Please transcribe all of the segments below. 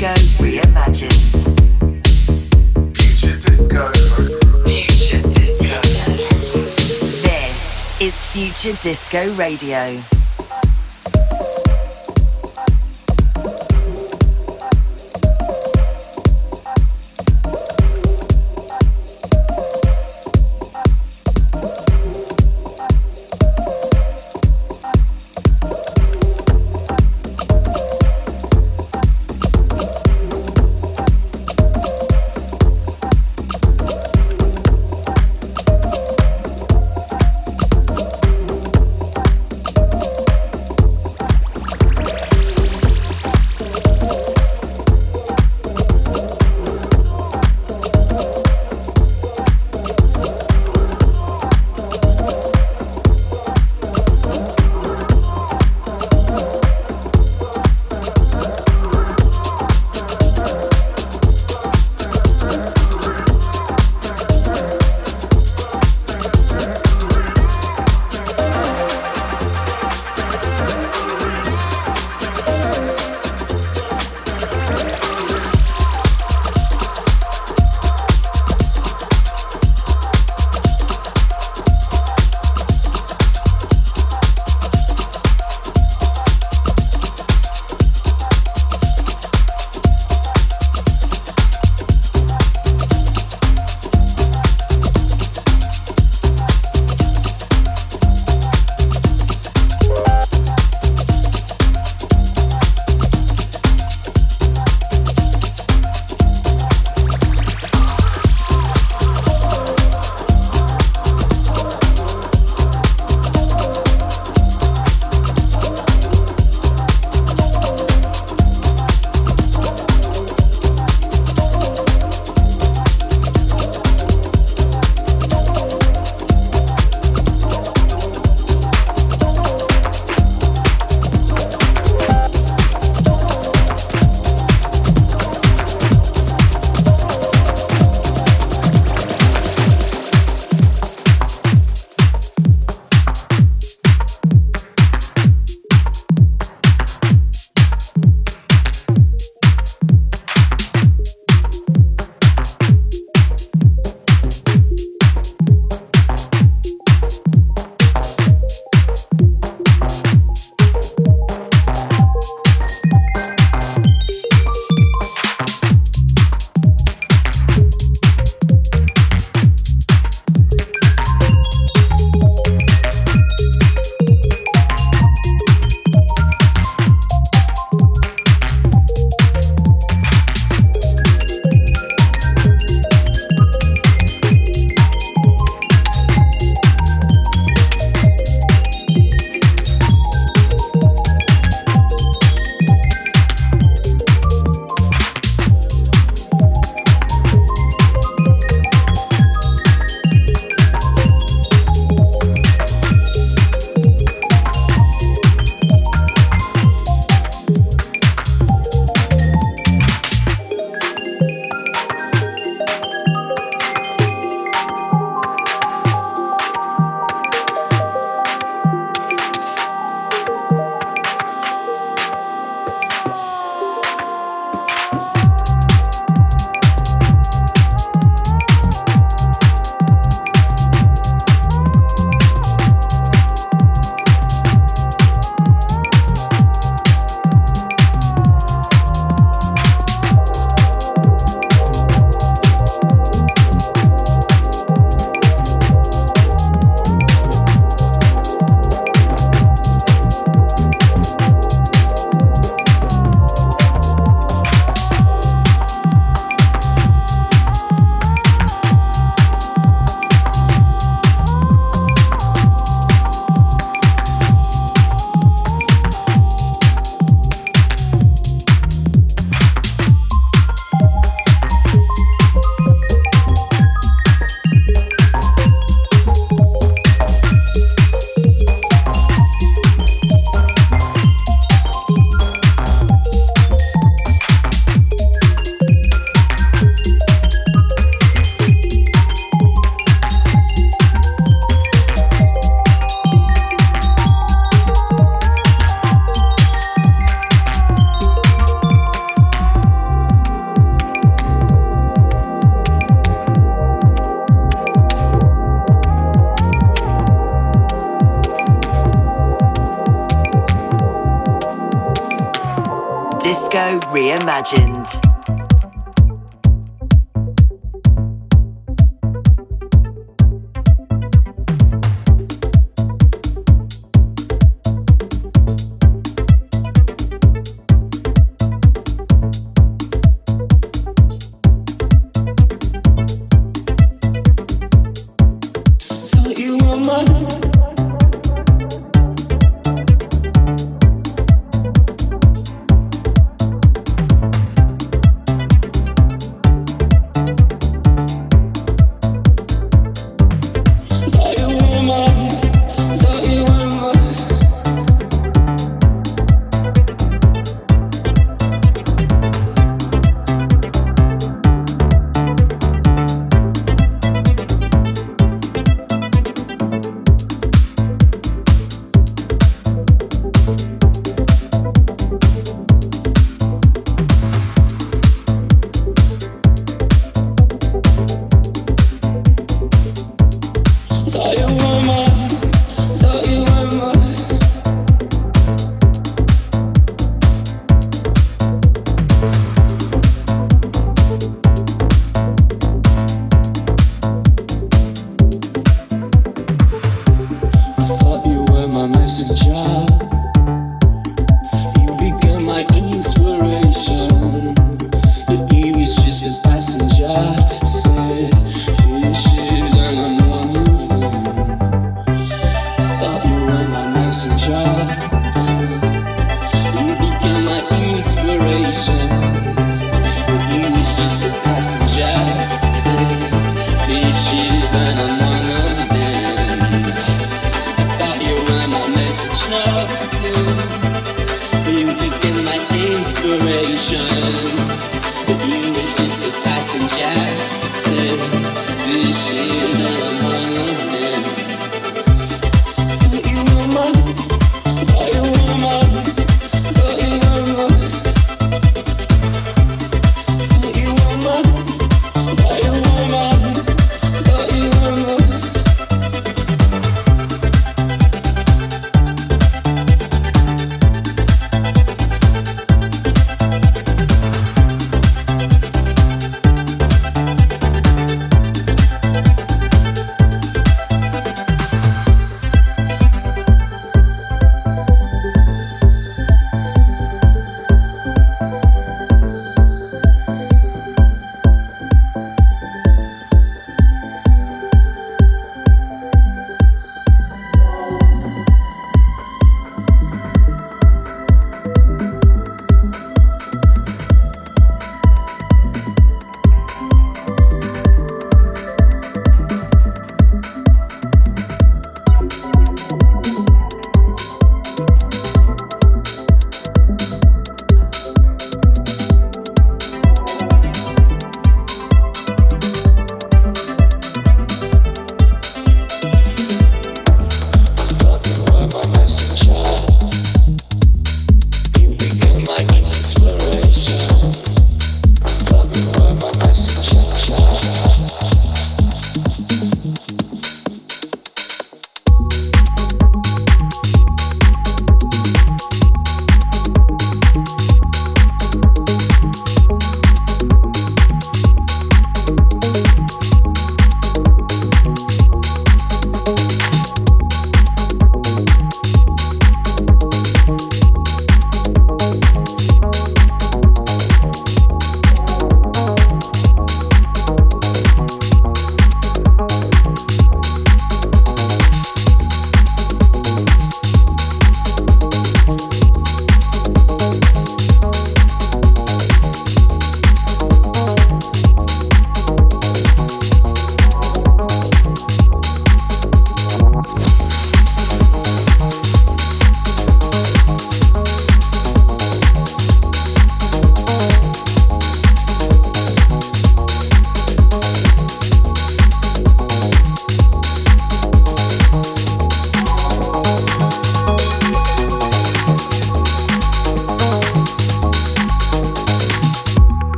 disco reimagined. Future disco. Future disco. This is Future Disco Radio.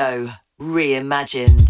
Disco Reimagined.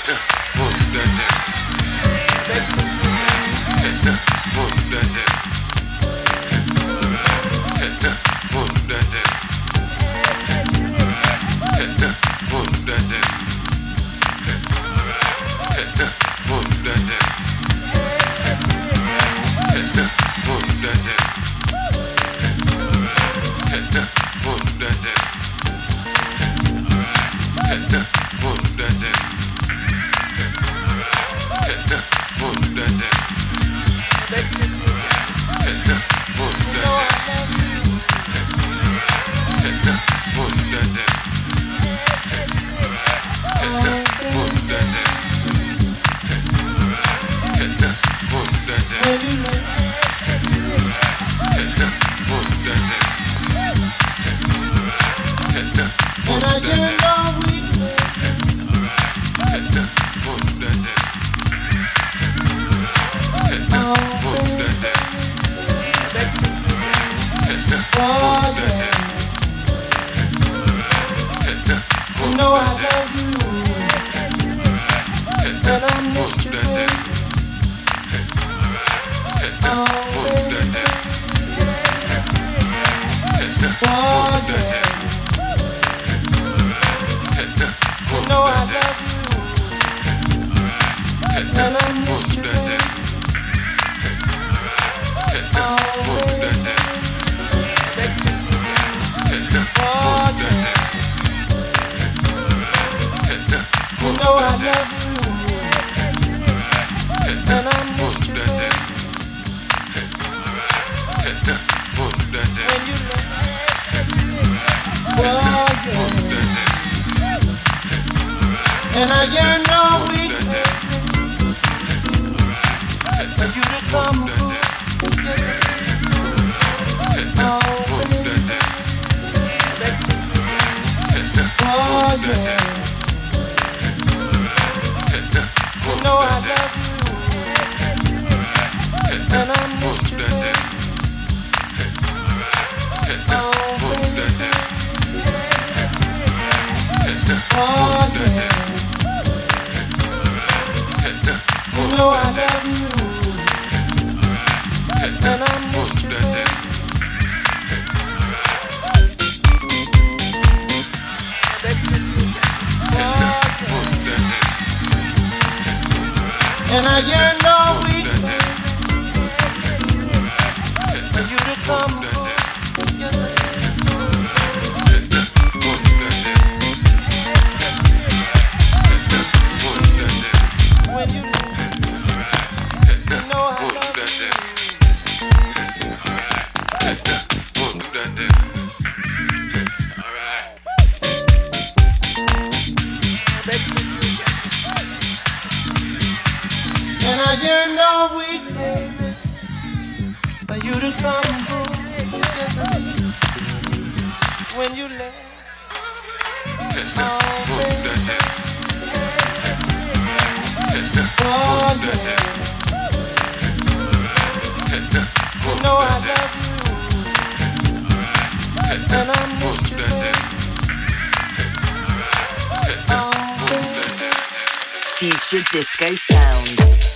that, work that, that, that, that, work that. And I yearn all week for you to come yeah. know I future disco sound.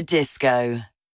Disco.